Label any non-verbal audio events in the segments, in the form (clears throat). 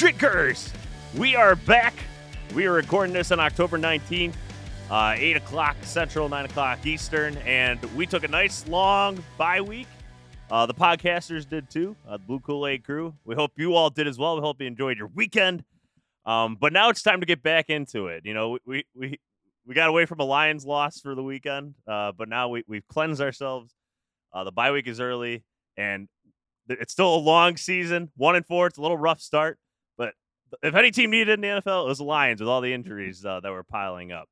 drinkers, we are back. We are recording this on October 19th, uh, 8 o'clock Central, 9 o'clock Eastern, and we took a nice long bye week. Uh, the podcasters did too, uh, the Blue Kool Aid crew. We hope you all did as well. We hope you enjoyed your weekend. Um, but now it's time to get back into it. You know, we we we got away from a Lions loss for the weekend, uh, but now we we've cleansed ourselves. Uh, the bye week is early, and it's still a long season. One and four. It's a little rough start, if any team needed in the NFL, it was the Lions with all the injuries uh, that were piling up.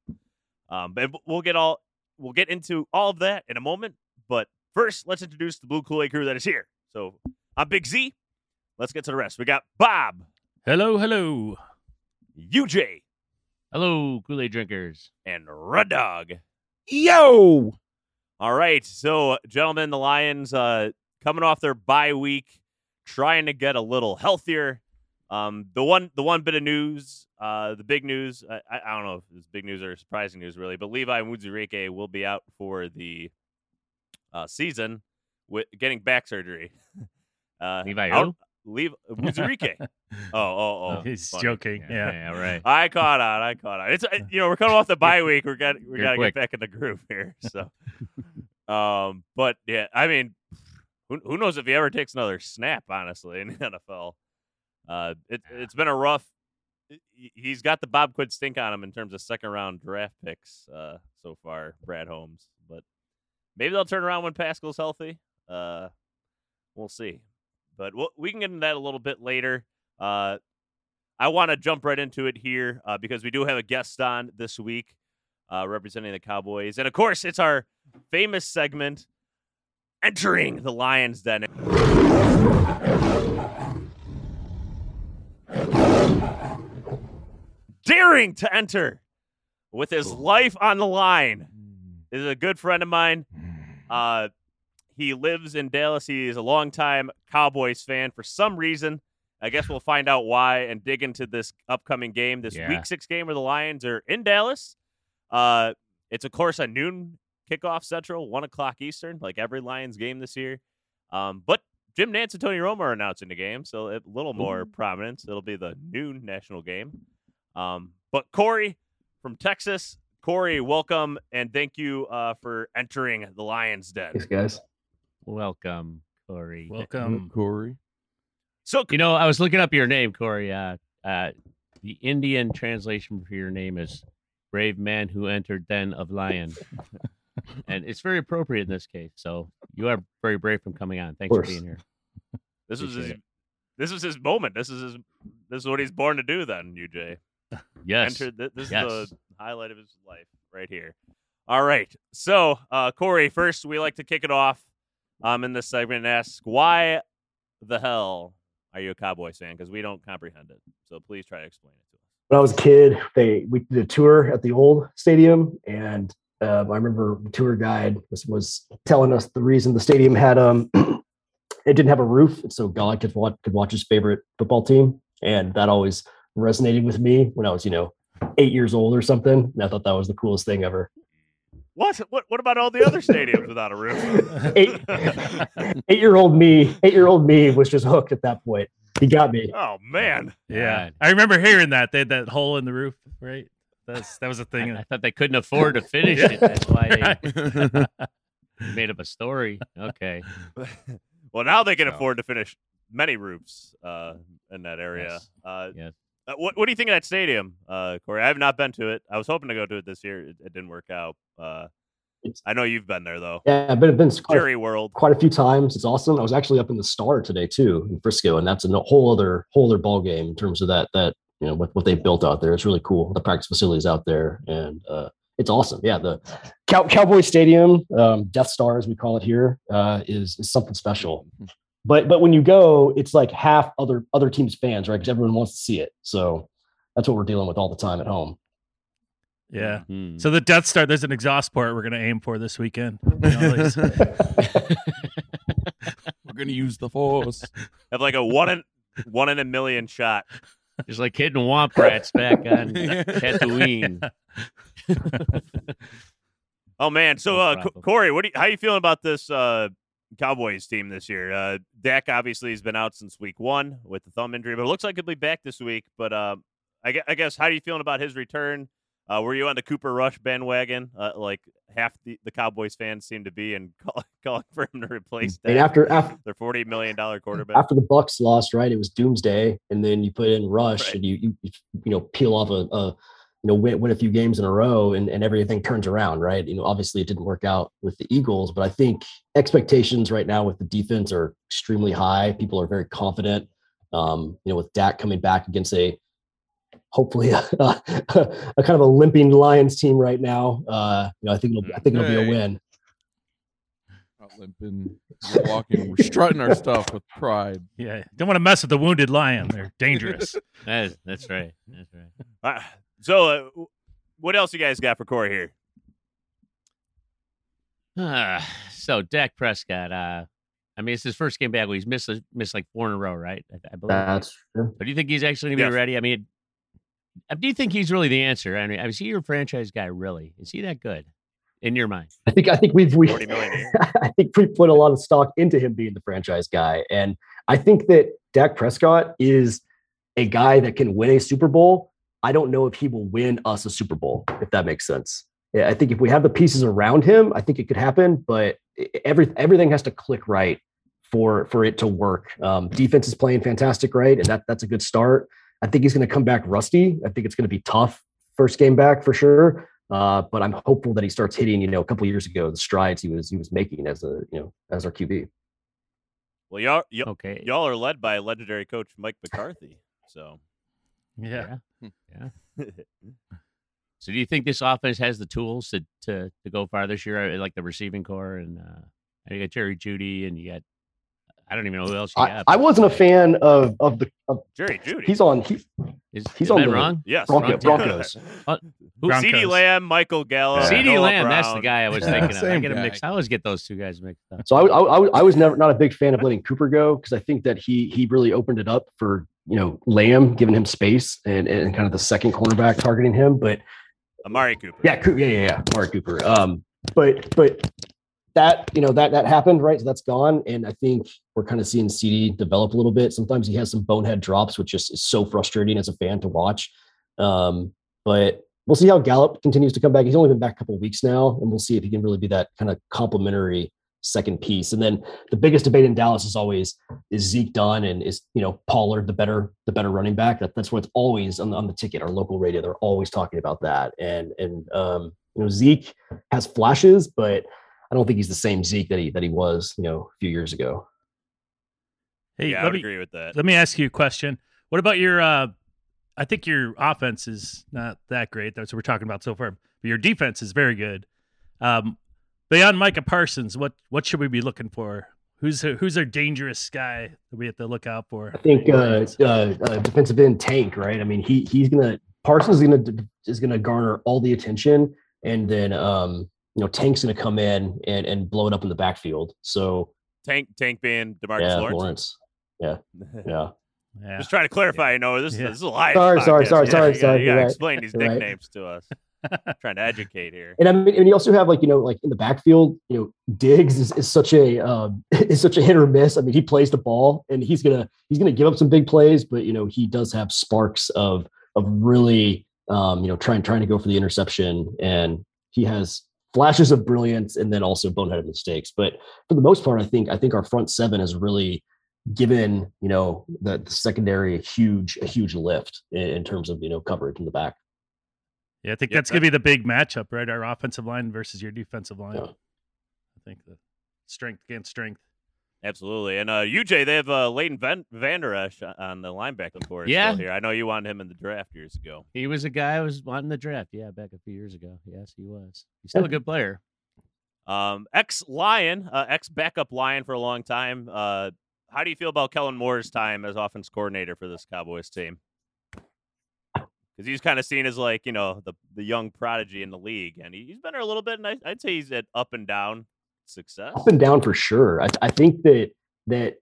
Um, but we'll get all we'll get into all of that in a moment. But first, let's introduce the Blue Kool Aid crew that is here. So I'm Big Z. Let's get to the rest. We got Bob. Hello, hello. UJ. Hello, Kool Aid drinkers. And Red Dog. Yo. All right. So, gentlemen, the Lions uh, coming off their bye week, trying to get a little healthier. Um, the one, the one bit of news, uh, the big news. I, I don't know if it's big news or surprising news, really, but Levi Onwuzurike will be out for the uh, season with getting back surgery. (laughs) Uh, Levi out, Leave (laughs) Onwuzurike. (laughs) oh, oh, oh! He's funny. joking. Yeah. yeah, yeah, right. I caught on. I caught on. It's you know we're coming off the bye week. We're got we got to get back in the groove here. So, um, but yeah, I mean, who, who knows if he ever takes another snap, honestly, in the NFL. Uh, it, it's been a rough. He's got the Bob Quinn stink on him in terms of second round draft picks uh, so far, Brad Holmes. But maybe they'll turn around when Paschal's healthy. Uh, we'll see. But we'll, we can get into that a little bit later. Uh, I want to jump right into it here uh, because we do have a guest on this week uh, representing the Cowboys. And of course, it's our famous segment entering the Lions Den. Daring to enter with his life on the line This is a good friend of mine. Uh, he lives in Dallas. He is a longtime Cowboys fan. For some reason, I guess we'll find out why and dig into this upcoming game, this yeah. Week Six game where the Lions are in Dallas. Uh, it's of course a noon kickoff Central, one o'clock Eastern, like every Lions game this year. Um, but Jim Nantz and Tony Romo are announcing the game, so a little more Ooh. prominence. It'll be the noon national game. Um, but Corey from Texas, Corey, welcome and thank you uh, for entering the Lions Den. Thanks, guys. Welcome, Corey. Welcome, Corey. So you know, I was looking up your name, Corey. Uh, uh, the Indian translation for your name is "brave man who entered den of lion." (laughs) and it's very appropriate in this case. So you are very brave from coming on. Thanks for being here. This was his, this was his moment. This is his this is what he's born to do. Then UJ, (laughs) yes, Entered, this yes. is the highlight of his life right here. All right, so uh, Corey, first we like to kick it off um in this segment and ask why the hell are you a Cowboys fan? Because we don't comprehend it. So please try to explain it to us. When I was a kid, they we did a tour at the old stadium, and um, I remember the tour guide was, was telling us the reason the stadium had um (clears throat) it didn't have a roof, so God could watch could watch his favorite football team, and that always resonated with me when I was you know eight years old or something. And I thought that was the coolest thing ever. What? What? What about all the other stadiums without a roof? eight, eight year old me, eight year old me was just hooked at that point. He got me. Oh man. Yeah, I remember hearing that they had that hole in the roof, right? That's that was a thing. I, I thought they couldn't afford to finish it. That's why (laughs) they (laughs) made up a story. Okay. (laughs) well, now they can afford to finish many roofs uh, in that area. Yes. Uh, yes. Uh, what, what do you think of that stadium, uh, Corey? I have not been to it. I was hoping to go to it this year. It, it didn't work out. Uh, I know you've been there though. Yeah, I've been, been quite, World quite a few times. It's awesome. I was actually up in the Star today too in Frisco, and that's a whole other whole other ball game in terms of that that you know what what they built out there. It's really cool. The practice facilities out there, and uh, it's awesome. Yeah, the Cow- Cowboy Stadium, um, Death Star as we call it here, uh, is is something special. But but when you go, it's like half other other teams' fans, right? Because everyone wants to see it. So that's what we're dealing with all the time at home. Yeah. Mm-hmm. So the Death Star, there's an exhaust port we're going to aim for this weekend. (laughs) You know, (laughs) we're going to use the force. Have like a one in one in a million shot. Just like hitting Womp Rats back on (laughs) Tatooine. oh man, so uh, Corey, what do you, how you feeling about this uh, Cowboys team this year. Uh, Dak obviously has been out since week one with the thumb injury, but it looks like he'll be back this week. But uh, I, I, guess, how are you feeling about his return? Uh, were you on the Cooper Rush bandwagon, uh, like half the, the Cowboys fans seem to be, and (laughs) call, calling for him to replace Dak, after, after their forty million dollar quarterback? After the Bucks lost, right? It was doomsday, and then you put in Rush, right. and you, you you know peel off a, a you know win, win a few games in a row and, and everything turns around right? You know obviously it didn't work out with the eagles but i think expectations right now with the defense are extremely high. People are very confident um, you know with Dak coming back against a hopefully a, (laughs) a, a kind of a limping lions team right now uh, you know i think it'll i think it'll be a win. Not limping. We're walking we're strutting our stuff with pride. Yeah don't want to mess with the wounded lion. They're dangerous. (laughs) That is, that's right that's right. Uh, so, uh, what else you guys got for Corey here? Uh, so Dak Prescott, uh, I mean, it's his first game back. He's missed missed like four in a row, right? I, I believe. That's true. But do you think he's actually gonna be yes. ready? I mean, uh, do you think he's really the answer? I mean, is he your franchise guy? Really? Is he that good in your mind? I think I think we've we (laughs) I think we put a lot of stock into him being the franchise guy, and I think that Dak Prescott is a guy that can win a Super Bowl I don't know if he will win us a Super Bowl, if that makes sense. Yeah, I think if we have the pieces around him, I think it could happen, but every everything has to click right for for it to work. Um, defense is playing fantastic, right? And that that's a good start. I think he's going to come back rusty. I think it's going to be tough first game back for sure. Uh, but I'm hopeful that he starts hitting, you know, a couple years ago the strides he was he was making as a you know as our QB. Well, y'all, y'all okay. Y'all are led by legendary coach Mike McCarthy, so yeah. Yeah. yeah. (laughs) so do you think this offense has the tools to to to go far this year, like the receiving core and uh you got Jerry Jeudy and you got I don't even know who else you I, I wasn't a fan of of the of, Jerry Jeudy. He's on. He, is, he's on the wrong. Yes, Bronco, Broncos. uh, CeeDee Lamb, Michael Gallup, yeah. CeeDee Lamb. Brown. That's the guy I was thinking of. I get him mixed. I always get those two guys mixed up. So I, I, I was never not a big fan of letting Cooper go because I think that he he really opened it up for you know Lamb, giving him space and and kind of the second cornerback targeting him. But Amari Cooper. Yeah, yeah, yeah, yeah. Amari Cooper. Um, but but that you know that that happened right so that's gone and i think we're kind of seeing CeeDee develop a little bit sometimes he has some bonehead drops which just is so frustrating as a fan to watch um, but we'll see how gallup continues to come back he's only been back a couple of weeks now and we'll see if he can really be that kind of complementary second piece and then the biggest debate in dallas is always is zeke done and is you know pollard the better the better running back that, that's what's always on, on the ticket our local radio they're always talking about that and and um, you know zeke has flashes but I don't think he's the same Zeke that he that he was, you know, a few years ago. Hey, yeah, I would me, agree with that. Let me ask you a question. What about your? uh I think your offense is not that great. That's what we're talking about so far. But your defense is very good. Um, beyond Micah Parsons, what what should we be looking for? Who's a, who's our dangerous guy that we have to look out for? I think uh, uh, uh, defensive end Tank, right? I mean, he he's gonna Parsons is gonna is gonna garner all the attention, and then um, you know, Tank's going to come in and, and blow it up in the backfield. So Tank, Tank being Demarcus yeah, Lawrence. Lawrence. Yeah. (laughs) Yeah. Yeah. Just trying to clarify, you know, this, yeah. this is a live. Sorry, sorry, sorry, yeah, sorry, you sorry. You gotta, right. explain these nicknames right. to us. (laughs) trying to educate here. And I mean, and you also have like you know, like in the backfield, you know, Diggs is, is such a um, (laughs) is such a hit or miss. I mean, he plays the ball, and he's gonna he's gonna give up some big plays, but you know, he does have sparks of of really um, you know trying trying to go for the interception, and he has flashes of brilliance and then also boneheaded mistakes. But for the most part, I think I think our front seven has really given you know the, the secondary a huge a huge lift in, in, terms of you know coverage in the back. Yeah, I think that's gonna be the big matchup, right? Our offensive line versus your defensive line. Yeah. I think the strength against strength. Absolutely. And uh, UJ, they have uh, Leighton Van- Vander Esch on the linebacking core yeah. here. I know you wanted him in the draft years ago. He was a guy I was wanting the draft. Yeah, back a few years ago. Yes, he was. He's still a good player. Um, ex Lion, uh, ex backup Lion for a long time. Uh, how do you feel about Kellen Moore's time as offense coordinator for this Cowboys team? Because he's kind of seen as like you know the the young prodigy in the league, and he's been there a little bit. And I, I'd say he's at up and down success? Up and down for sure. I, I think that that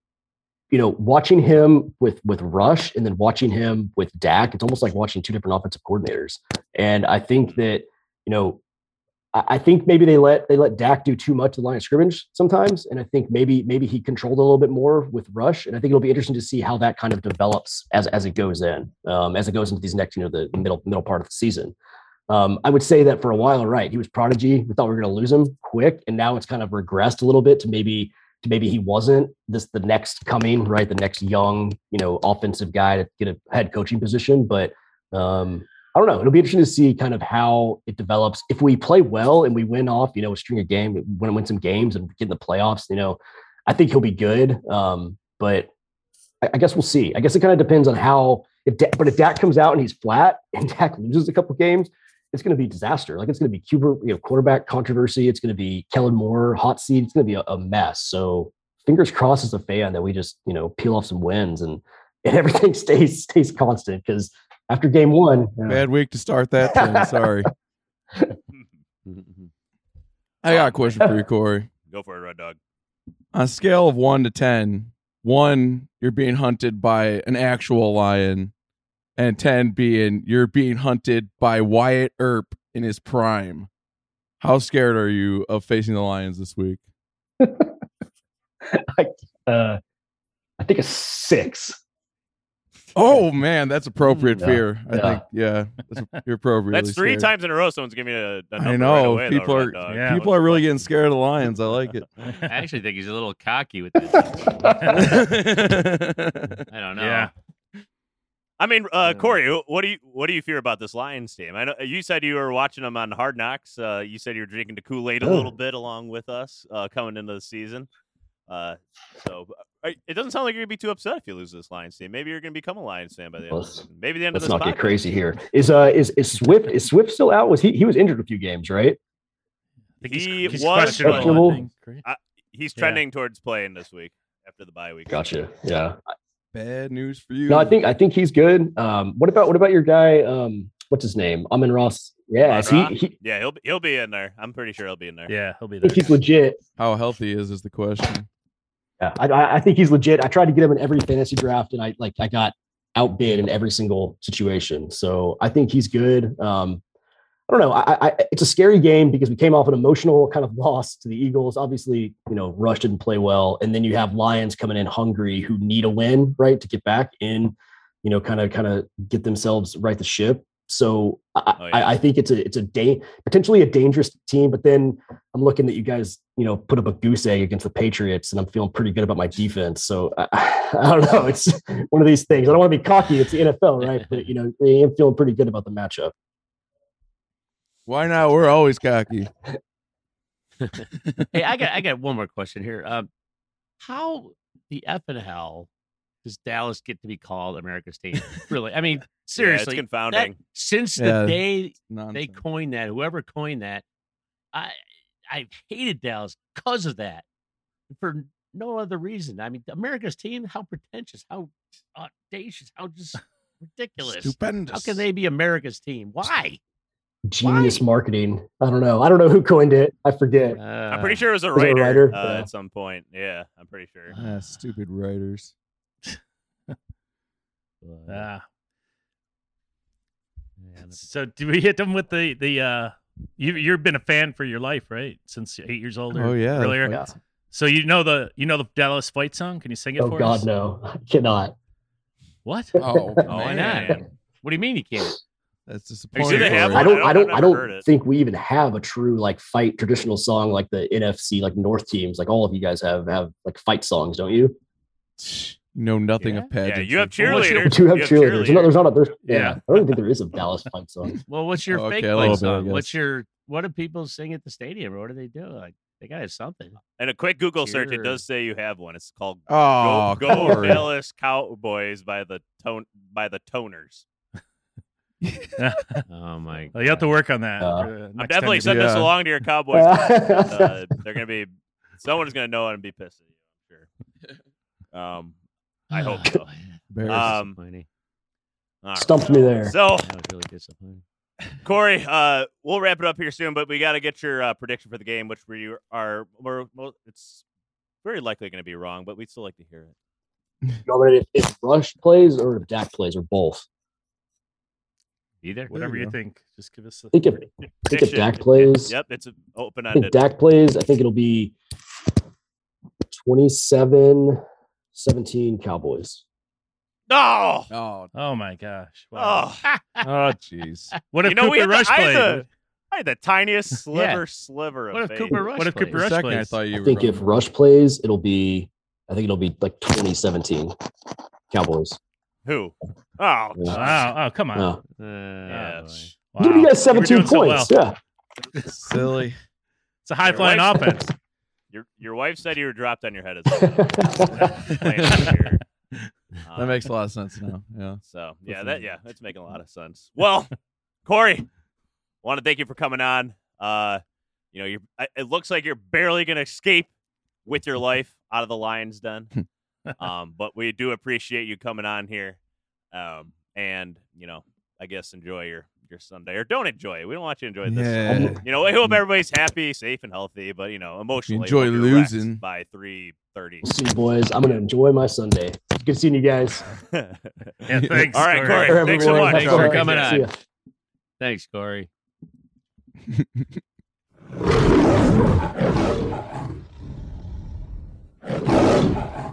you know, watching him with with Rush and then watching him with Dak, it's almost like watching two different offensive coordinators. And I think mm-hmm. that you know, I think maybe they let they let Dak do too much of the line of scrimmage sometimes, and I think maybe maybe he controlled a little bit more with rush, and I think it'll be interesting to see how that kind of develops as as it goes in, um, as it goes into these next you know the middle middle part of the season. Um, I would say that for a while, right, he was prodigy. We thought we were going to lose him quick, and now it's kind of regressed a little bit to maybe to maybe he wasn't this the next coming, right, the next young you know offensive guy to get a head coaching position, but. Um, I don't know. It'll be interesting to see kind of how it develops. If we play well and we win off, you know, a string of game, win win some games and get in the playoffs, you know, I think he'll be good. Um, but I, I guess we'll see. I guess it kind of depends on how. If but if Dak comes out and he's flat (laughs) and Dak loses a couple games, it's going to be disaster. Like it's going to be Cuba, you know, quarterback controversy. It's going to be Kellen Moore hot seat. It's going to be a, a mess. So fingers crossed as a fan that we just you know peel off some wins and and (laughs) everything stays stays constant because after game one, uh, Bad week to start that thing. (laughs) Sorry. I got a question for you, (laughs) Corey. Go for it, Red Dog. On a scale of one to ten, one you're being hunted by an actual lion, and ten being you're being hunted by Wyatt Earp in his prime. How scared are you of facing the Lions this week? (laughs) I, uh, I think a six. Oh man, that's appropriate Yeah, fear. I think yeah, that's, (laughs) you're appropriately. That's three scared. times in a row someone's giving me a, a number I know right away, people Red are Dog. Yeah. people are really getting scared of the Lions. I like it. (laughs) I actually think he's a little cocky with this. (laughs) I don't know. Yeah. I mean, uh, Corey, what do you what do you fear about this Lions team? I know you said you were watching them on Hard Knocks. Uh, you said you were drinking the Kool Aid a Oh. little bit along with us uh, coming into the season. Uh, so uh, it doesn't sound like you're gonna be too upset if you lose this Lions team. Maybe you're gonna become a Lions fan by the end. of Let's- Maybe the end of Let's this not get crazy here. Is uh is is Swift is Swift still out? Was he he was injured a few games, right? He's- He he's was questionable, I questionable. think. He's Yeah. trending towards playing this week after the bye week. Gotcha. Yeah. Bad news for you. No, I think I think he's good. Um, what about what about your guy? Um, what's his name? Amon Ross. Yeah, is he, he, yeah, he'll be, he'll be in there. I'm pretty sure he'll be in there. Yeah, he'll be I there. think he's legit. how healthy is is the question. Yeah, I, I think he's legit. I tried to get him in every fantasy draft, and I like I got outbid in every single situation. So I think he's good. Um, I don't know. I, I it's a scary game because we came off an emotional kind of (laughs) loss to the Eagles. Obviously, you know, Rush didn't play well, and then you have Lions coming in hungry who need a win, right, to get back in. You know, kind of kind of get themselves right the ship. So I, Oh, yeah. I, I think it's a it's a da- potentially a dangerous team. But then I'm looking that you guys, you know, put up a goose egg against the Patriots, and I'm feeling pretty good about my defense. So I, (laughs) I don't know. It's (laughs) one of these things. I don't want to be cocky. It's the NFL, right? But you know, I am feeling pretty good about the matchup. Why not? We're always cocky. (laughs) Hey, I got I got one more question here. Um, how the f and hell does Dallas get to be called America's team? (laughs) Really? I mean, Yeah, it's seriously. that- confounding. since Yeah. the day they coined that, whoever coined that, I I hated Dallas because of that. For no other reason. I mean, America's team, how pretentious, how audacious, how just (laughs) ridiculous. Stupendous. How can they be America's team? Why? Genius Why? marketing. I don't know. I don't know who coined it. I forget. I'm pretty Uh, sure it was a Was a writer, writer? Uh, Yeah. at some point. Yeah, I'm pretty sure. Ah, stupid writers. Uh, Ah. yeah, So do we hit them with the the uh you you've been a fan for your life, right? Since eight years old Oh yeah. earlier. Yeah. So you know the you know the Dallas fight song? Can you sing it Oh for God, us? no, (laughs) I cannot. What? Oh, (laughs) why man. not? What do you mean you can't? That's do disappointing. they have I don't. I I don't- don't. I've I never don't think we even have a true like fight traditional song like the NFC like North teams. Like all of you guys have have like fight songs, don't you? (sniffs) You know nothing Yeah? of pageantry. Yeah, you have Well, what's your- cheerleaders. You do have You cheerleaders. No, there's not a. There's, yeah. Yeah. I don't even think there is a Dallas fight song. (laughs) Well, what's your Oh, fake okay, a fight little bit, song? What's your what do people sing at the stadium or what do they do? Like they gotta have something. And a quick Google search, it does say you have one. It's called Oh, Go, Go Dallas Cowboys by the tone by the Toners. (laughs) Oh my Well, you have to work on that. Uh, uh, I'm definitely sending this Yeah. along to your Cowboys. (laughs) uh, they're gonna be someone's gonna know it and be pissed at you. I'm sure. Um, I hope (laughs) so. Bears. Um, Disappointing. All right. Stumped me there. So That was really disappointing. Corey, uh, we'll wrap it up here soon, but we got to get your uh, prediction for the game, which we are we're, well, it's very likely going to be wrong, but we'd still like to hear it. You want me if Rush plays or if Dak plays or both. Either. Whatever you you think. Just give us. A, I think if, I think if Dak plays, Yep, it's open I think ended. Dak plays. I think it'll be 27 17 Cowboys. No. Oh, oh my gosh! Wow. Oh, (laughs) oh, jeez. What if You know, we Cooper had the- Rush I had the- I had the tiniest (laughs) sliver, sliver of What if faith. Cooper Rush What if plays? Cooper For a Rush second, I thought you I were. think if wrong. Rush plays, it'll be, I think it'll be like 2017 Cowboys. Who? Oh, Yeah. Wow! Oh, come on! Yeah. Uh, Yeah. boy. Wow. Give you guys 17 doing so points. well. Yeah. silly. It's a high flying offense. (laughs) Your your wife said you were dropped on your head as (laughs) well. Playing out here. (laughs) That Um, makes a lot of sense now. Yeah. So yeah, that yeah, that's making a lot of sense. Well, (laughs) Corey, want to thank you for coming on. Uh, you know, you're. It looks like you're barely gonna escape with your life out of the lion's den. um, but we do appreciate you coming on here. Um, and you know, I guess enjoy your your Sunday or don't enjoy it. We don't want you to enjoy this. Yeah. Um, you know, I hope everybody's happy, safe, and healthy. But you know, emotionally, enjoy hope you're wrecked losing. by three thirty. See you boys. I'm gonna enjoy my Sunday. Good seeing you guys. (laughs) Yeah, thanks. All right, Corey. Corey. Thanks so much. Thanks for Have fun. coming See on. ya. Thanks, Corey. (laughs)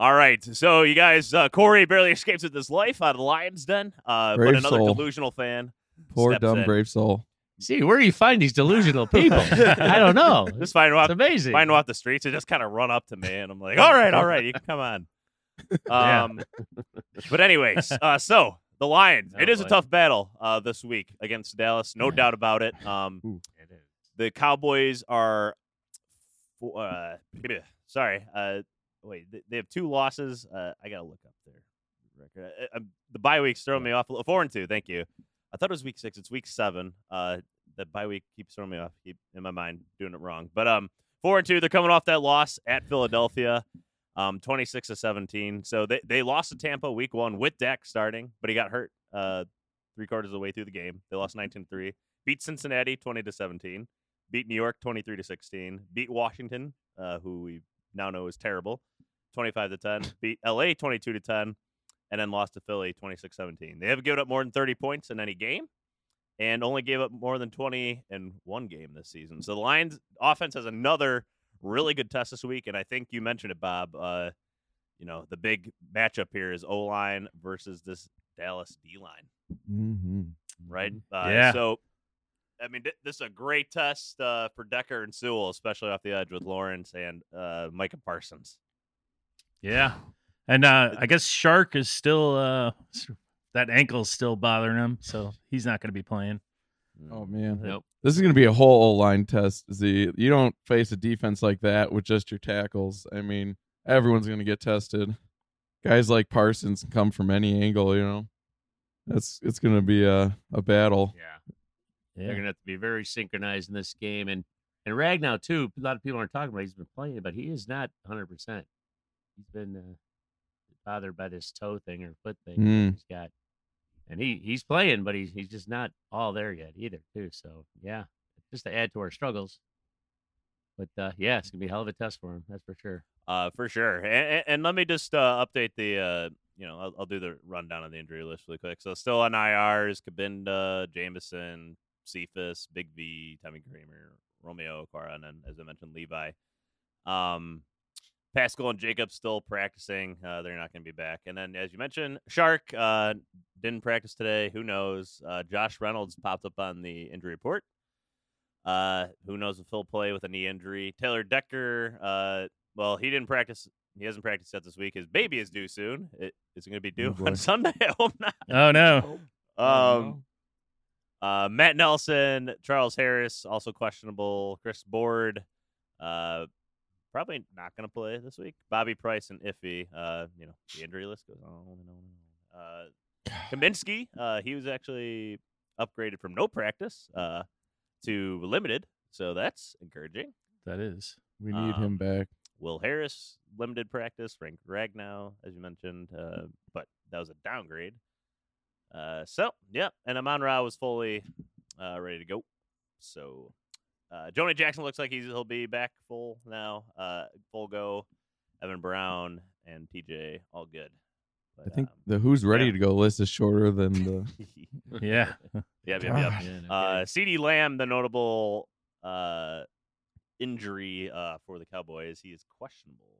All right, so you guys, uh, Corey barely escapes with his life out of the Lions Den, uh, but another soul. delusional fan. Poor steps dumb in. brave soul. See, where do you find these delusional (laughs) people? I don't know. (laughs) Just find him It's off, amazing. find him off the streets and just kind of run up to me, and I'm like, "All right, all right, you can come on." (laughs) Yeah. Um, but anyways, uh, so the Lions, Oh, it is a tough battle uh, this week against Dallas, no doubt about it. Um, It is. the Cowboys are, fo- uh, (clears throat) sorry, uh, wait, they- they have two losses. Uh, I gotta look up their record. Uh, uh, the bye week's throwing me off. a little. Four and two. Thank you. I thought it was week six. It's week seven. Uh, the bye week keeps throwing me off. Keep in my mind doing it wrong. But um, four and two. They're coming off that loss at Philadelphia. Um, 26 to 17. So they, they lost to Tampa week one with Dak starting, but he got hurt uh, three quarters of the way through the game. They lost 19 3. Beat Cincinnati 20 to 17. Beat New York 23 to 16. Beat Washington, uh, who we now know is terrible, 25 to 10. (laughs) Beat LA 22 to 10. And then lost to Philly 26 17. They haven't given up more than 30 points in any game and only gave up more than 20 in one game this season. So the Lions offense has another really good test this week. And I think you mentioned it, Bob. Uh, you know, the big matchup here is O line versus this Dallas D line, Mm-hmm. right? Mhm. Uh, Yeah. So, I mean, th- this is a great test uh, for Decker and Sewell, especially off the edge with Lawrence and uh, Micah Parsons. Yeah. And uh, I guess Shark is still uh, s- that ankle's still bothering him, so he's not going to be playing. Oh man, Nope. this is going to be a whole line test. Z, you don't face a defense like that with just your tackles. I mean, everyone's going to get tested. Guys like Parsons come from any angle. You know, that's it's going to be a a battle. Yeah. They're gonna have to be very synchronized in this game, and and Ragnow too. A lot of people aren't talking about. He's been playing, but he is not 100. percent He's been uh, bothered by this toe thing or foot thing Mm. he's got, and he he's playing, but he's he's just not all there yet either, too. So yeah, just to add to our struggles. But uh, yeah, it's gonna be a hell of a test for him. That's for sure. Uh, for sure. And, and let me just uh, update the, uh, you know, I'll, I'll, do the rundown of the injury list really quick. So still on IRs, Kabinda, Jameson, Cephus, Big V, Tommy Kraemer, Romeo Okwara, and then as I mentioned, Levi. Um, Paschal and Jacob still practicing. Uh, they're not going to be back. And then, as you mentioned, Shark uh, didn't practice today. Who knows? Uh, Josh Reynolds popped up on the injury report. Uh, who knows if he'll play with a knee injury? Taylor Decker. Uh, well, he didn't practice. He hasn't practiced yet this week. His baby is due soon. It, is it going to be due Oh, (laughs) on. Sunday? I hope not. Oh no. Um, uh, Matt Nelson, Charles Harris, also questionable. Chris Board, uh, probably not going to play this week. Bobby Price and Iffy. Uh, you know, the injury list goes on and on and on. Uh, Cominsky, uh, he was actually upgraded from no practice uh, to limited, so that's encouraging. That is. We need Um, him back. Will Harris, limited practice. Frank Ragnow, as you mentioned, uh, but that was a downgrade. Uh, so, yeah, and Amon Ra was fully uh, ready to go. So, uh, Jonah Jackson looks like he's, he'll be back full now, uh, full go. Evan Brown and TJ, all good. I think um, the who's ready yeah. to go list is shorter than the. (laughs) Yeah. (laughs) yep, yep, yep. Yeah, Uh, CeeDee Lamb, the notable uh, injury uh, for the Cowboys, he is questionable right now.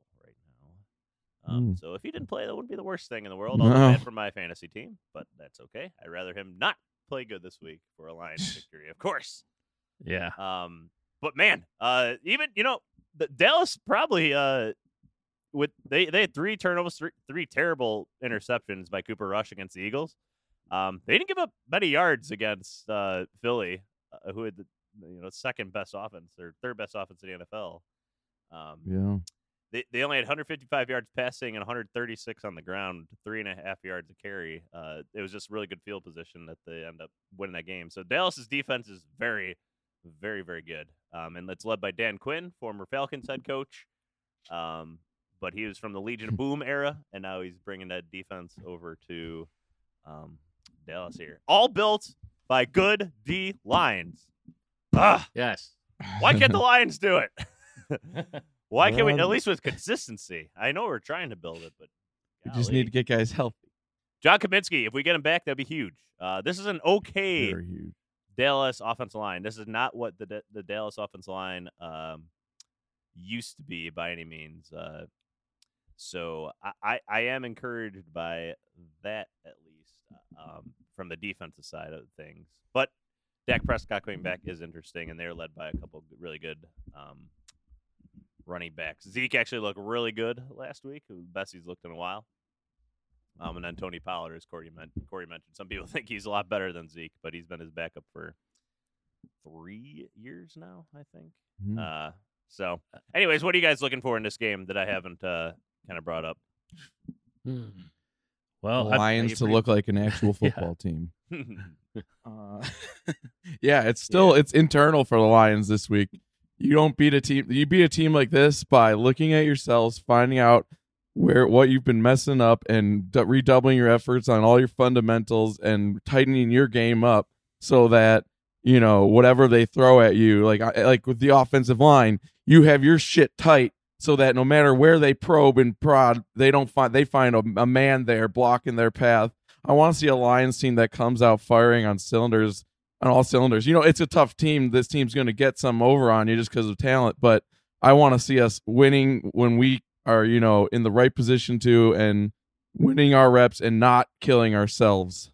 Um, Hmm. So if he didn't play, that wouldn't be the worst thing in the world. No. bad for my fantasy team, but that's okay. I'd rather him not play good this week for a Lions (laughs) victory, of course. Yeah. Um, but man, uh, even you know, the Dallas probably uh, with they they had three turnovers, three, three terrible interceptions by Cooper Rush against the Eagles. Um, they didn't give up many yards against uh, Philly, uh, who had the you know second best offense or third best offense in the NFL. Um, Yeah. They, they only had 155 yards passing and 136 on the ground, three and a half yards a carry. Uh, it was just really good field position that they end up winning that game. So Dallas's defense is very, very, very good. Um, and it's led by Dan Quinn, former Falcons head coach. Um, but he was from the Legion of (laughs) Boom era, and now he's bringing that defense over to um, Dallas here. All built by good D Lions. Ah, Yes. why can't the (laughs) Lions do it? (laughs) Why can't we, at least with consistency? I know we're trying to build it, but We just need to get guys healthy. John Cominsky. If we get him back, that'd be huge. Uh, this is an okay Dallas offensive line. This is not what the the Dallas offensive line um, used to be by any means. Uh, so I, I, I am encouraged by that at least um, from the defensive side of things. But Dak Prescott coming back is interesting, and they're led by a couple of really good um, running backs. Zeke actually looked really good last week, the best he's looked in a while. Um, and then Tony Pollard, as Corey, men- Corey mentioned, some people (laughs) think he's a lot better than Zeke, but he's been his backup for three years now, I think. Mhm. Uh, so, anyways, what are you guys looking for in this game that I haven't uh, kind of brought up? Well, I, Lions to agree. look like an (laughs) actual football team. (laughs) Uh, yeah, it's still it's internal for the Lions this week. You don't beat a team. You beat a team like this by looking at yourselves, finding out where what you've been messing up, and d- redoubling your efforts on all your fundamentals and tightening your game up so that you know whatever they throw at you, like like with the offensive line, you have your shit tight so that no matter where they probe and prod, they don't find they find a, a man there blocking their path. I want to see a Lions team that comes out firing on cylinders, on all cylinders. You know, it's a tough team. This team's going to get some over on you just because of talent, but I want to see us winning when we are, you know, in the right position to and winning our reps and not killing ourselves.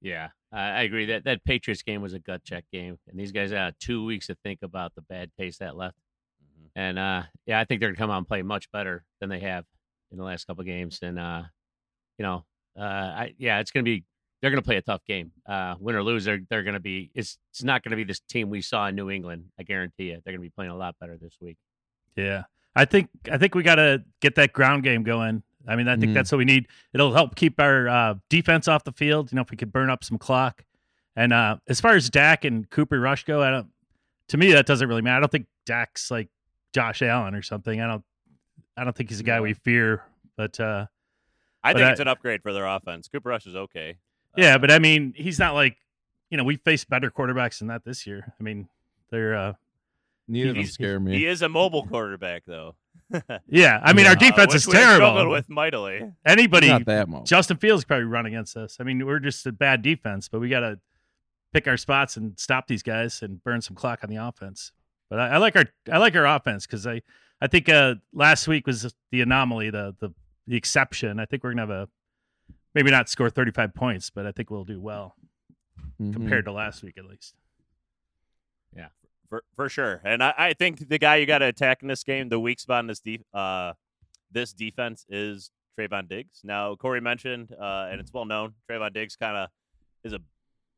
Yeah, I, agree. That that Patriots game was a gut check game, and these guys had two weeks to think about the bad taste that left. And uh, yeah, I think they're gonna come out and play much better than they have in the last couple games. And uh, you know, uh, I yeah, it's gonna be they're gonna play a tough game. Uh, win or lose, they're they're gonna be. It's it's not gonna be this team we saw in New England. I guarantee you, they're gonna be playing a lot better this week. yeah. I think I think we got to get that ground game going. I mean, I think Mhm. that's what we need. It'll help keep our uh, defense off the field. You know, if we could burn up some clock. And uh, as far as Dak and Cooper Rush go, I don't. To me, that doesn't really matter. I don't think Dak's like Josh Allen or something. I don't. I don't think he's a guy we fear. But uh, I But think I- it's an upgrade for their offense. Cooper Rush is okay. Yeah, Uh, but I mean, he's not like you know we faced better quarterbacks than that this year. I mean, they're uh Neither of them scare me. he is a mobile quarterback though. (laughs) yeah. I mean, our Uh, defense which is we struggled terrible. with mightily. Anybody, Not that much. Justin Fields could probably run against us. I mean, we're just a bad defense, but we got to pick our spots and stop these guys and burn some clock on the offense. But I, I like our I like our offense because I I think uh, last week was the anomaly, the the the exception. I think we're gonna have a maybe not score 35 points, but I think we'll do well Mhm. compared to last week at least. Yeah, for for sure. And I, I think the guy you got to attack in this game, the weak spot in this def- uh this defense is Trevon Diggs. Now Corey mentioned, uh, and it's well known, Trevon Diggs kind of is a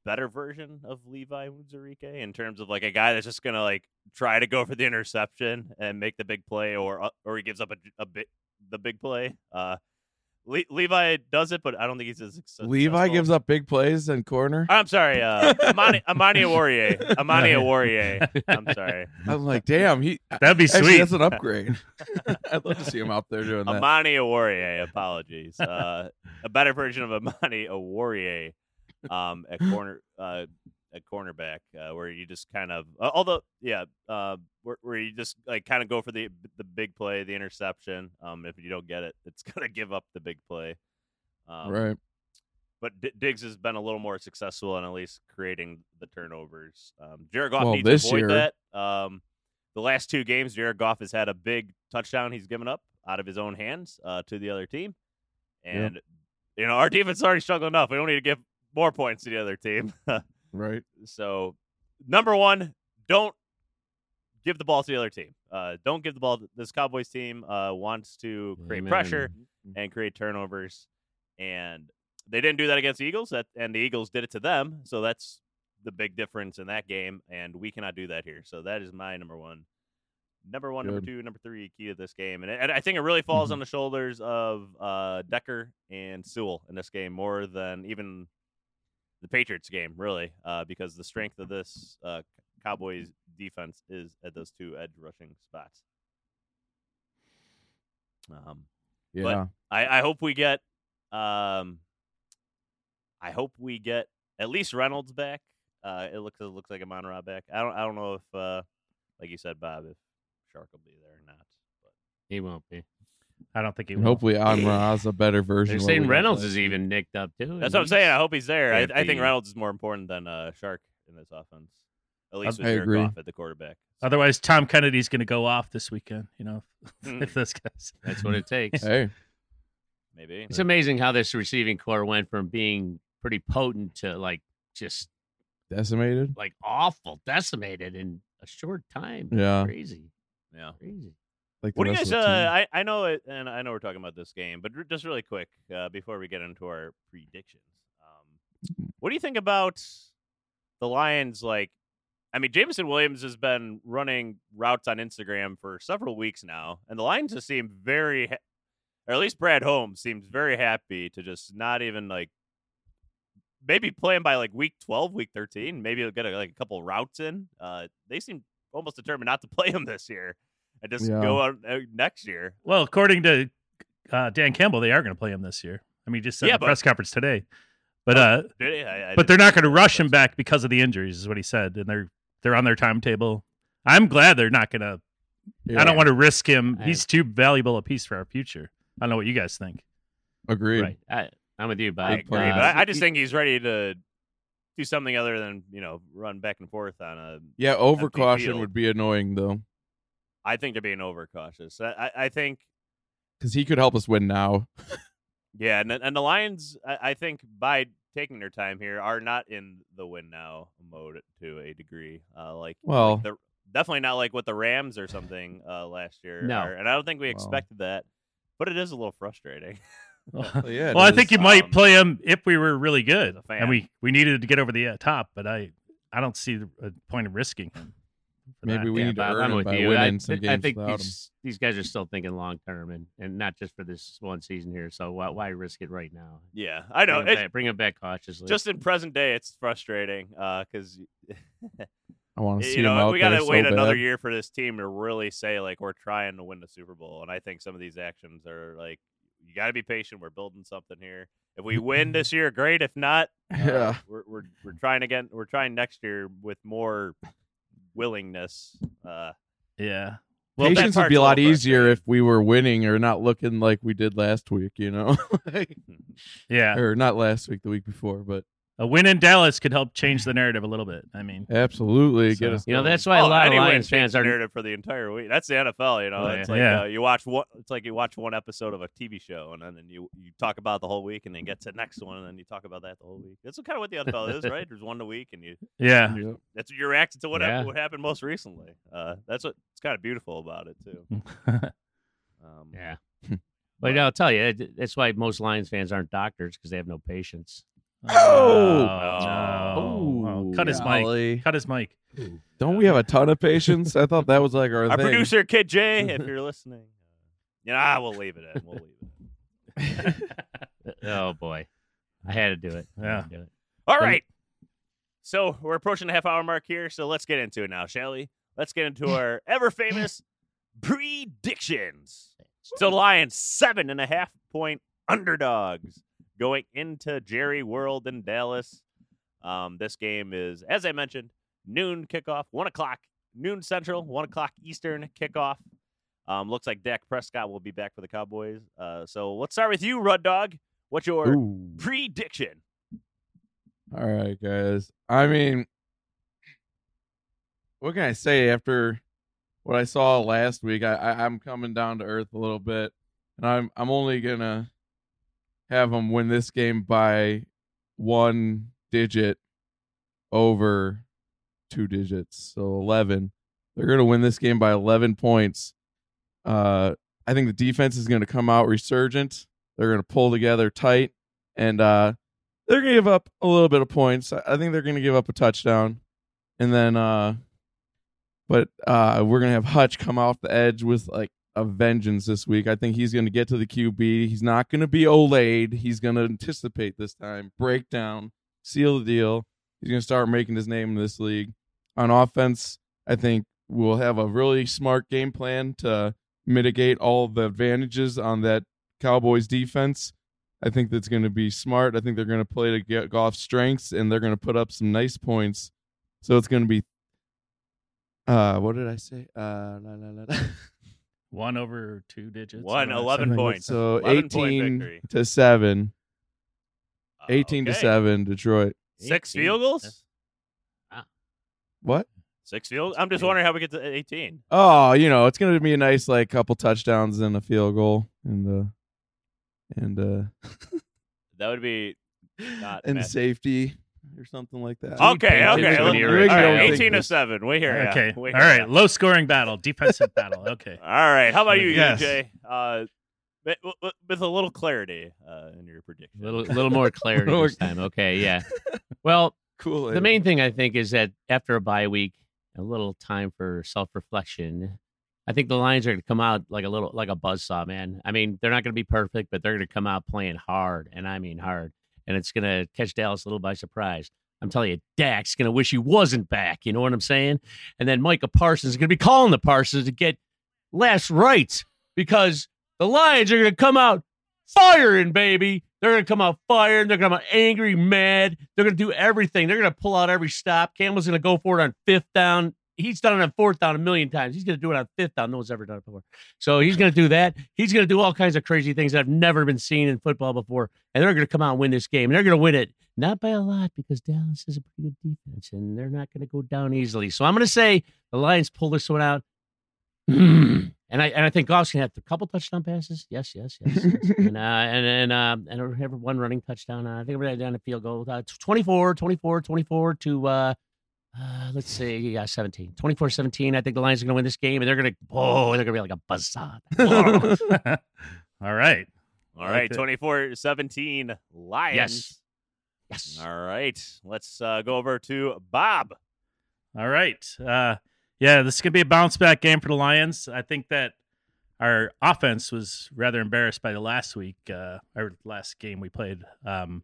better version of Levi Onwuzurike in terms of like a guy that's just gonna like try to go for the interception and make the big play, or uh, or he gives up a, a bit the big play. Uh, Le- Levi does it, but I don't think he's as successful. Levi gives up big plays and corner. I'm sorry, uh, Amani (laughs) Amani Oruwariye. Amani Oruwariye. I'm (laughs) sorry. I'm like, damn, he (laughs) That'd be actually sweet. that's an upgrade. I'd love to see him out there doing that. Amani Oruwariye, apologies. Uh, a better version of Amani Oruwariye um, at corner uh, at cornerback, uh, where you just kind of, uh, although yeah, uh, where, where you just like kind of go for the the big play, the interception. Um, if you don't get it, it's (laughs) gonna give up the big play. Um, right. But D- Diggs has been a little more successful in at least creating the turnovers. Um, Jared Goff Well, needs this to avoid year- that. Um, the last two games, Jared Goff has had a big touchdown he's given up out of his own hands uh, to the other team, and you know our defense is already struggling enough. We don't need to give more points to the other team. (laughs) Right. so, number one, don't give the ball to the other team. Uh, don't give the ball. This Cowboys team uh, wants to create Amen. pressure and create turnovers, and they didn't do that against the Eagles. That and the Eagles did it to them. So that's the big difference in that game, and we cannot do that here. So that is my number one. Number one, number two, number three key to this game, and, and I think it really falls Mhm. on the shoulders of uh, Decker and Sewell in this game more than even the Patriots game, really, uh, because the strength of this uh, Cowboys defense is at those two edge rushing spots. Um, Yeah. I, I hope we get um I hope we get at least Reynolds back. Uh it looks it looks like Amon Ra back. I don't I don't know if uh like you said, Bob, if Shark will be there or not. But He won't be. I don't think he And will. hopefully Amra's a better version. They're saying Reynolds is even nicked up too. that's what I'm saying. I hope he's there. I, I think. Reynolds is more important than uh Shark in this offense. At least I with Jared agree. Goff at the quarterback. Otherwise, Tom Kennedy's going to go off this weekend. You know, (laughs) Mm. if this guy's (laughs) That's what it takes. Hey, Maybe. It's amazing how this receiving core went from being pretty potent to like just decimated. like awful, decimated in a short time. Yeah. crazy, Yeah. crazy. Like What do you guys? of the team. Uh, I I know it, and I know we're talking about this game, but just really quick uh, before we get into our predictions, um, what do you think about the Lions? Like, I mean, Jameson Williams has been running routes on Instagram for several weeks now, and the Lions just seem very, ha- or at least Brad Holmes seems very happy to just not even like maybe playing by like week twelve, week thirteen. Maybe he'll get a, like a couple routes in. Uh, they seem almost determined not to (laughs) play him this year and just Yeah. go on uh, next year. well, according to uh, Dan Campbell, they are going to play him this year. I mean, just said Yeah, in but- press conference today. But uh, Did? I- I but they're didn't going to rush him back because of the injuries, is what he said, and they're they're on their timetable. I'm glad they're not going to. I don't want to risk him. I- He's too valuable a piece for our future. I don't know what you guys think. Agreed. Right. I, I'm with you, Bob. I agree, plays. but I, I just he- think he's ready to do something other than you know run back and forth on a. Yeah, overcaution field. would be annoying though, I think they're being overcautious. I, I, I think because he could help us win now. yeah, and and the Lions, I, I think by taking their time here, are not in the win now mode to a degree. Uh, like Well- like the, definitely not like what the Rams or something uh, last year. No. are, and I don't think we Well. expected that. But it is a little frustrating. (laughs) well, (laughs) yeah, it I think you might Um, play him if we were really good, as a fan. and we we needed to get over the uh, top. But I I don't see the a point of risking him. For Maybe that. we Yeah, need to Bob, earn I'm him with by you. winning I, some I think without him. these, these guys are still thinking long term and, and not just for this one season here. So why, why risk it right now? Yeah, I know. Bring It- it back, bring it back cautiously. just in present day, it's frustrating because (laughs) I want to see you him know out we gotta so wait another bad. year for this team to really say like we're trying to win the Super Bowl, and I think some of these actions are like you got to be patient. We're building something here. If we win this year, great. If not, uh, Yeah. we're, we're we're trying again. We're trying next year with more willingness. Uh, Yeah. well, Patience would be a lot little easier if we were winning or not looking like we did last week, you know? (laughs) Yeah. or not last week, the week before, but A win in Dallas could help change the narrative a little bit. I mean, absolutely So- get us. You know, that's why a Oh, lot of Lions fans are. narrative for the entire week. That's the NFL. You know, Oh, it's yeah. like Yeah. Uh, you watch one. It's like you watch one episode of a TV show, and then and you you talk about the whole week, and then get to the next one, and then you talk about that the whole week. That's kind of what the NFL is, (laughs) right? There's one a week, and you yeah. Yep. that's you're reacting to what hap- Yeah. what happened most recently. Uh, that's what it's kind of beautiful about it too. (laughs) Um, Yeah. (laughs) But I'll tell you, that's why most Lions fans aren't doctors because they have no patience. Oh! Oh, oh, cut his mic. Cut his mic. Don't we have a ton of patience? I thought that was like our, Our thing. producer Kid J, if (laughs) you're listening, uh, you know, ah, we'll leave it in. We'll leave it. In. (laughs) Oh boy, I had to do it. I Yeah. do it. All right. So we're approaching the half hour mark here. So let's get into it now, shall we? Let's get into our (laughs) ever famous predictions. So Lions seven and a half point underdogs going into Jerry World in Dallas. Um, this game is, as I mentioned, noon kickoff, one o'clock, noon central, one o'clock Eastern kickoff. Um, looks like Dak Prescott will be back for the Cowboys. Uh, so let's start with you, Rud Dog. What's your Ooh. prediction? All right, guys. I mean, what can I say after what I saw last week? I, I I'm coming down to earth a little bit, and I'm I'm only gonna have them win this game by one digit over two digits, so eleven. They're gonna win this game by eleven points. Uh, I think the defense is gonna come out resurgent. They're gonna pull together tight, and uh, they're gonna give up a little bit of points. I think they're gonna give up a touchdown, and then uh, but uh, we're gonna have Hutch come off the edge with like a vengeance this week. I think he's gonna get to the QB. He's not gonna be Olayed. He's gonna anticipate this time, break down, seal the deal. He's gonna start making his name in this league. On offense, I think we'll have a really smart game plan to mitigate all the advantages on that Cowboys defense. I think that's going to be smart. I think they're going to play to get golf strengths and they're going to put up some nice points. So it's going to be uh what did I say? Uh la, la, la. (laughs) One over two digits. One, 11 something. points. So 11 point 18 victory. to 7. 18 to 7 Detroit. Six 18. field goals? What? Six field I'm just wondering how we get to 18. Oh, you know, it's going to be a nice like couple touchdowns and a field goal and uh and uh That would be (laughs) not and bad. safety or something like that. Okay, Patience okay. when All you're right, retired. 18 to 7. We hear ya. Okay. We hear right. ya. Low scoring battle. Defensive battle. (laughs) Okay. All right. How about you, Yes. EJ? Uh, with, with- with a little clarity uh, in your prediction. A little, little more clarity this (laughs) time. Okay, yeah. Well, Cool. the main thing I think is that after a bye week, a little time for self reflection. I think the Lions are going to come out like a little like a buzzsaw, man. I mean, they're not going to be perfect, but they're going to come out playing hard, and I mean hard, and it's going to catch Dallas a little by surprise. I'm telling you, Dak's going to wish he wasn't back. You know what I'm saying? And then Micah Parsons is going to be calling the Parsons to get last rights because the Lions are going to come out firing, baby. They're going to come out firing. They're going to come out angry, mad. They're going to do everything. They're going to pull out every stop. Campbell's going to go for it on fifth down. He's done it on fourth down a million times. He's going to do it on fifth down. No one's ever done it before. So he's going to do that. He's going to do all kinds of crazy things that have never been seen in football before. And they're going to come out and win this game. And they're going to win it not by a lot because Dallas is a pretty good defense and they're not going to go down easily. So I'm going to say the Lions pull this one out. (clears throat) And I and I think Goff's gonna have a couple touchdown passes. Yes, yes, yes. and uh, and and uh, and have one running touchdown. Uh, I think we're down a field goal. Uh, 24, 24, 24 to uh, uh let's see, yeah, 17. 24-17. I think the Lions are gonna win this game, and they're gonna oh, they're gonna be like a buzzsaw. (laughs) All right. All I right, 24 17 Lions. Yes. Yes. All right. Let's uh, go over to Bob. All right. Uh, yeah, this is going to be a bounce back game for the Lions. I think that our offense was rather embarrassed by the last week, uh, our last game we played. Um,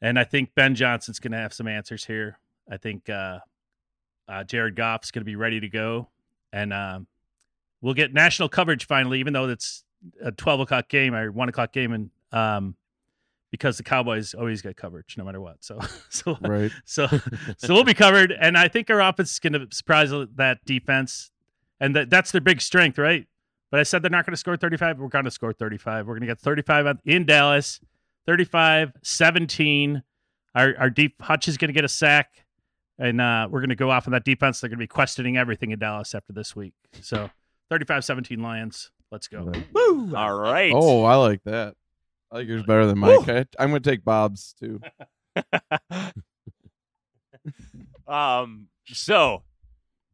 and I think Ben Johnson's going to have some answers here. I think uh, uh, Jared Goff's going to be ready to go. And um we'll get national coverage finally, even though it's a twelve o'clock game or one o'clock game, and um, because the Cowboys always get coverage no matter what. So (laughs) so Right. so (laughs) so we'll be covered, and I think our offense is going to surprise that defense, and that that's their big strength, right? But I said they're not going to score 35. We're going to score 35. We're going to get 35 in Dallas, 35 17. Our, our deep Hutch is going to get a sack, and uh, we're going to go off on that defense. They're going to be questioning everything in Dallas after this week. So 35 17 Lions. Let's go. Woo! All right. Oh, I like that. I think yours better than mine. Okay, I'm gonna take Bob's too. (laughs) um. So,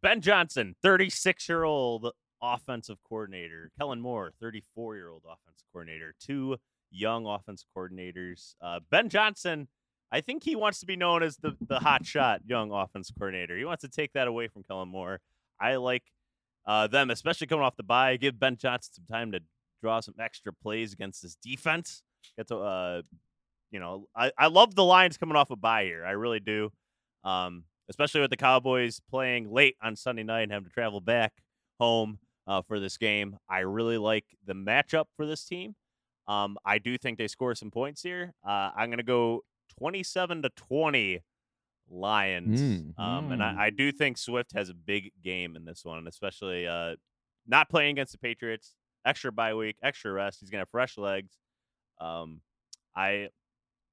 Ben Johnson, 36 year old offensive coordinator. Kellen Moore, 34 year old offensive coordinator. Two young offensive coordinators. Uh, ben Johnson, I think he wants to be known as the the hot shot young offense coordinator. He wants to take that away from Kellen Moore. I like uh, them, especially coming off the bye. Give Ben Johnson some time to draw some extra plays against this defense. Get to, uh, you know, I, I love the Lions coming off a bye here. I really do. Um, especially with the Cowboys playing late on Sunday night and having to travel back home uh, for this game. I really like the matchup for this team. Um, I do think they score some points here. Uh, I'm going to go 27 to 20 Lions. Mm. Um, and I, I do think Swift has a big game in this one, especially uh, not playing against the Patriots. Extra bye week, extra rest. He's going to have fresh legs. Um, I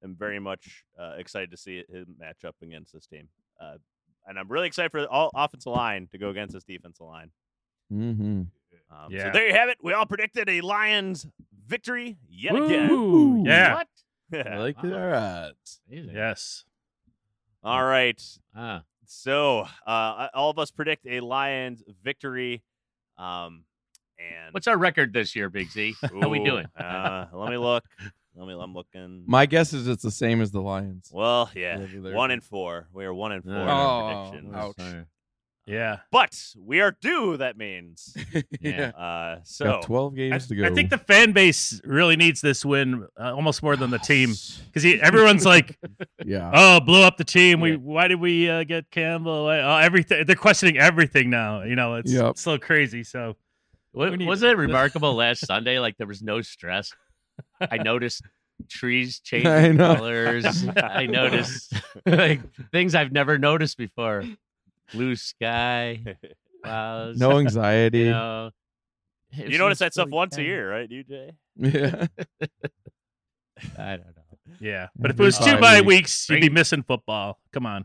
am very much uh, excited to see him match up against this team. Uh, and I'm really excited for the all offensive line to go against this defensive line. Mm-hmm. Um, So Yeah. there you have it. We all predicted a Lions victory yet again. Woo! Yeah. What? I like it. All right. Amazing. Yes. all right. Ah, So uh, all of us predict a Lions victory. Um, and what's our record this year, Big Z? How we doing? Uh, let me look. Let me. I'm looking. My guess is it's the same as the Lions. well, yeah, one and four. We are one and four in Oh, our predictions. ouch. Sorry. Yeah. But we are due. That means. (laughs) yeah. Uh, so Got 12 I, games to go. I think the fan base really needs this win uh, almost more than the team because everyone's like, (laughs) yeah. "Oh, blew up the team. We Yeah. why did we uh, get Campbell? Why- Oh, everything." They're questioning everything now. You know, it's, Yep. it's so crazy. So Wa- We need- wasn't it remarkable (laughs) last Sunday? Like there was no stress. I noticed trees changing I colors. I noticed like things I've never noticed before. Blue sky, (laughs) clouds. No (laughs) anxiety. You know, you notice that stuff once a kinda- year, right, UJ? Yeah. (laughs) I don't know. yeah, but if it was two bye bye week. weeks, you'd be missing football. Come on,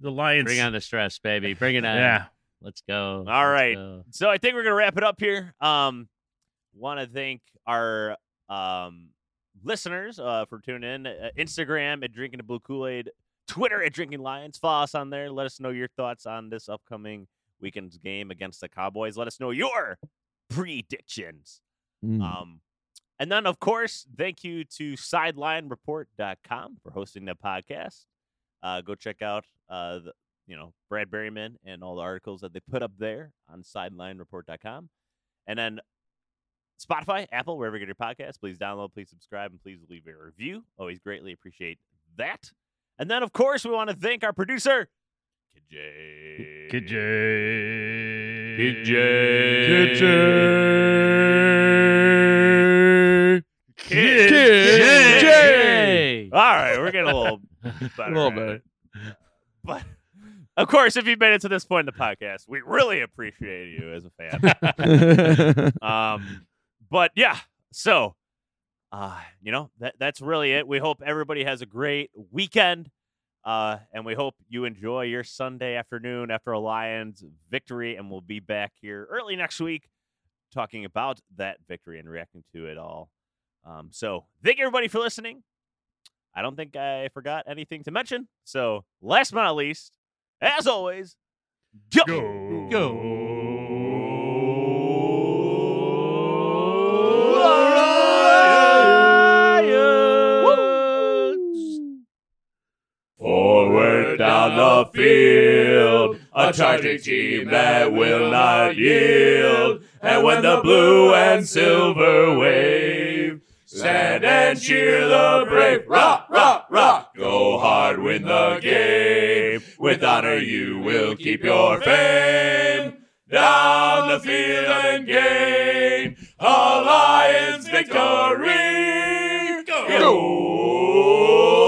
the Lions. Bring on the stress, baby. Bring it on. yeah. Let's go. All Let's right. go. So I think we're gonna wrap it up here. Um, want to thank our um listeners uh, for tuning in. Uh, Instagram at Drinking the Blue Kool Aid, Twitter at Drinking Lions. Follow us on there. Let us know your thoughts on this upcoming weekend's game against the Cowboys. Let us know your predictions. Mm. Um, and then, of course, thank you to SidelineReport.com for hosting the podcast. Uh, go check out, uh, the, you know, Brad Berryman and all the articles that they put up there on SidelineReport.com. And then Spotify, Apple, wherever you get your podcast, please download, please subscribe, and please leave a review. Always greatly appreciate that. And then, of course, we want to thank our producer, Kid J. Kid J. Kid Kid J. Hey! All right, we're getting a little (laughs) better. A little at better. it. But of course, if you've made it to this point in the podcast, we really appreciate you as a fan. (laughs) um, but yeah, so uh, you know that that's really it. We hope everybody has a great weekend. Uh, and we hope you enjoy your Sunday afternoon after a Lions victory, and we'll be back here early next week talking about that victory and reacting to it all. Um, so thank you everybody for listening. I don't think I forgot anything to mention. So last but not least, as always, go. Forward down the field, a charging team that will not yield. And when the blue and silver wave, stand and cheer the brave. Rock, rock, rock. Go hard, win the game. With honor, you will keep your fame. Down the field and gain. A Lions victory! Go! Lions!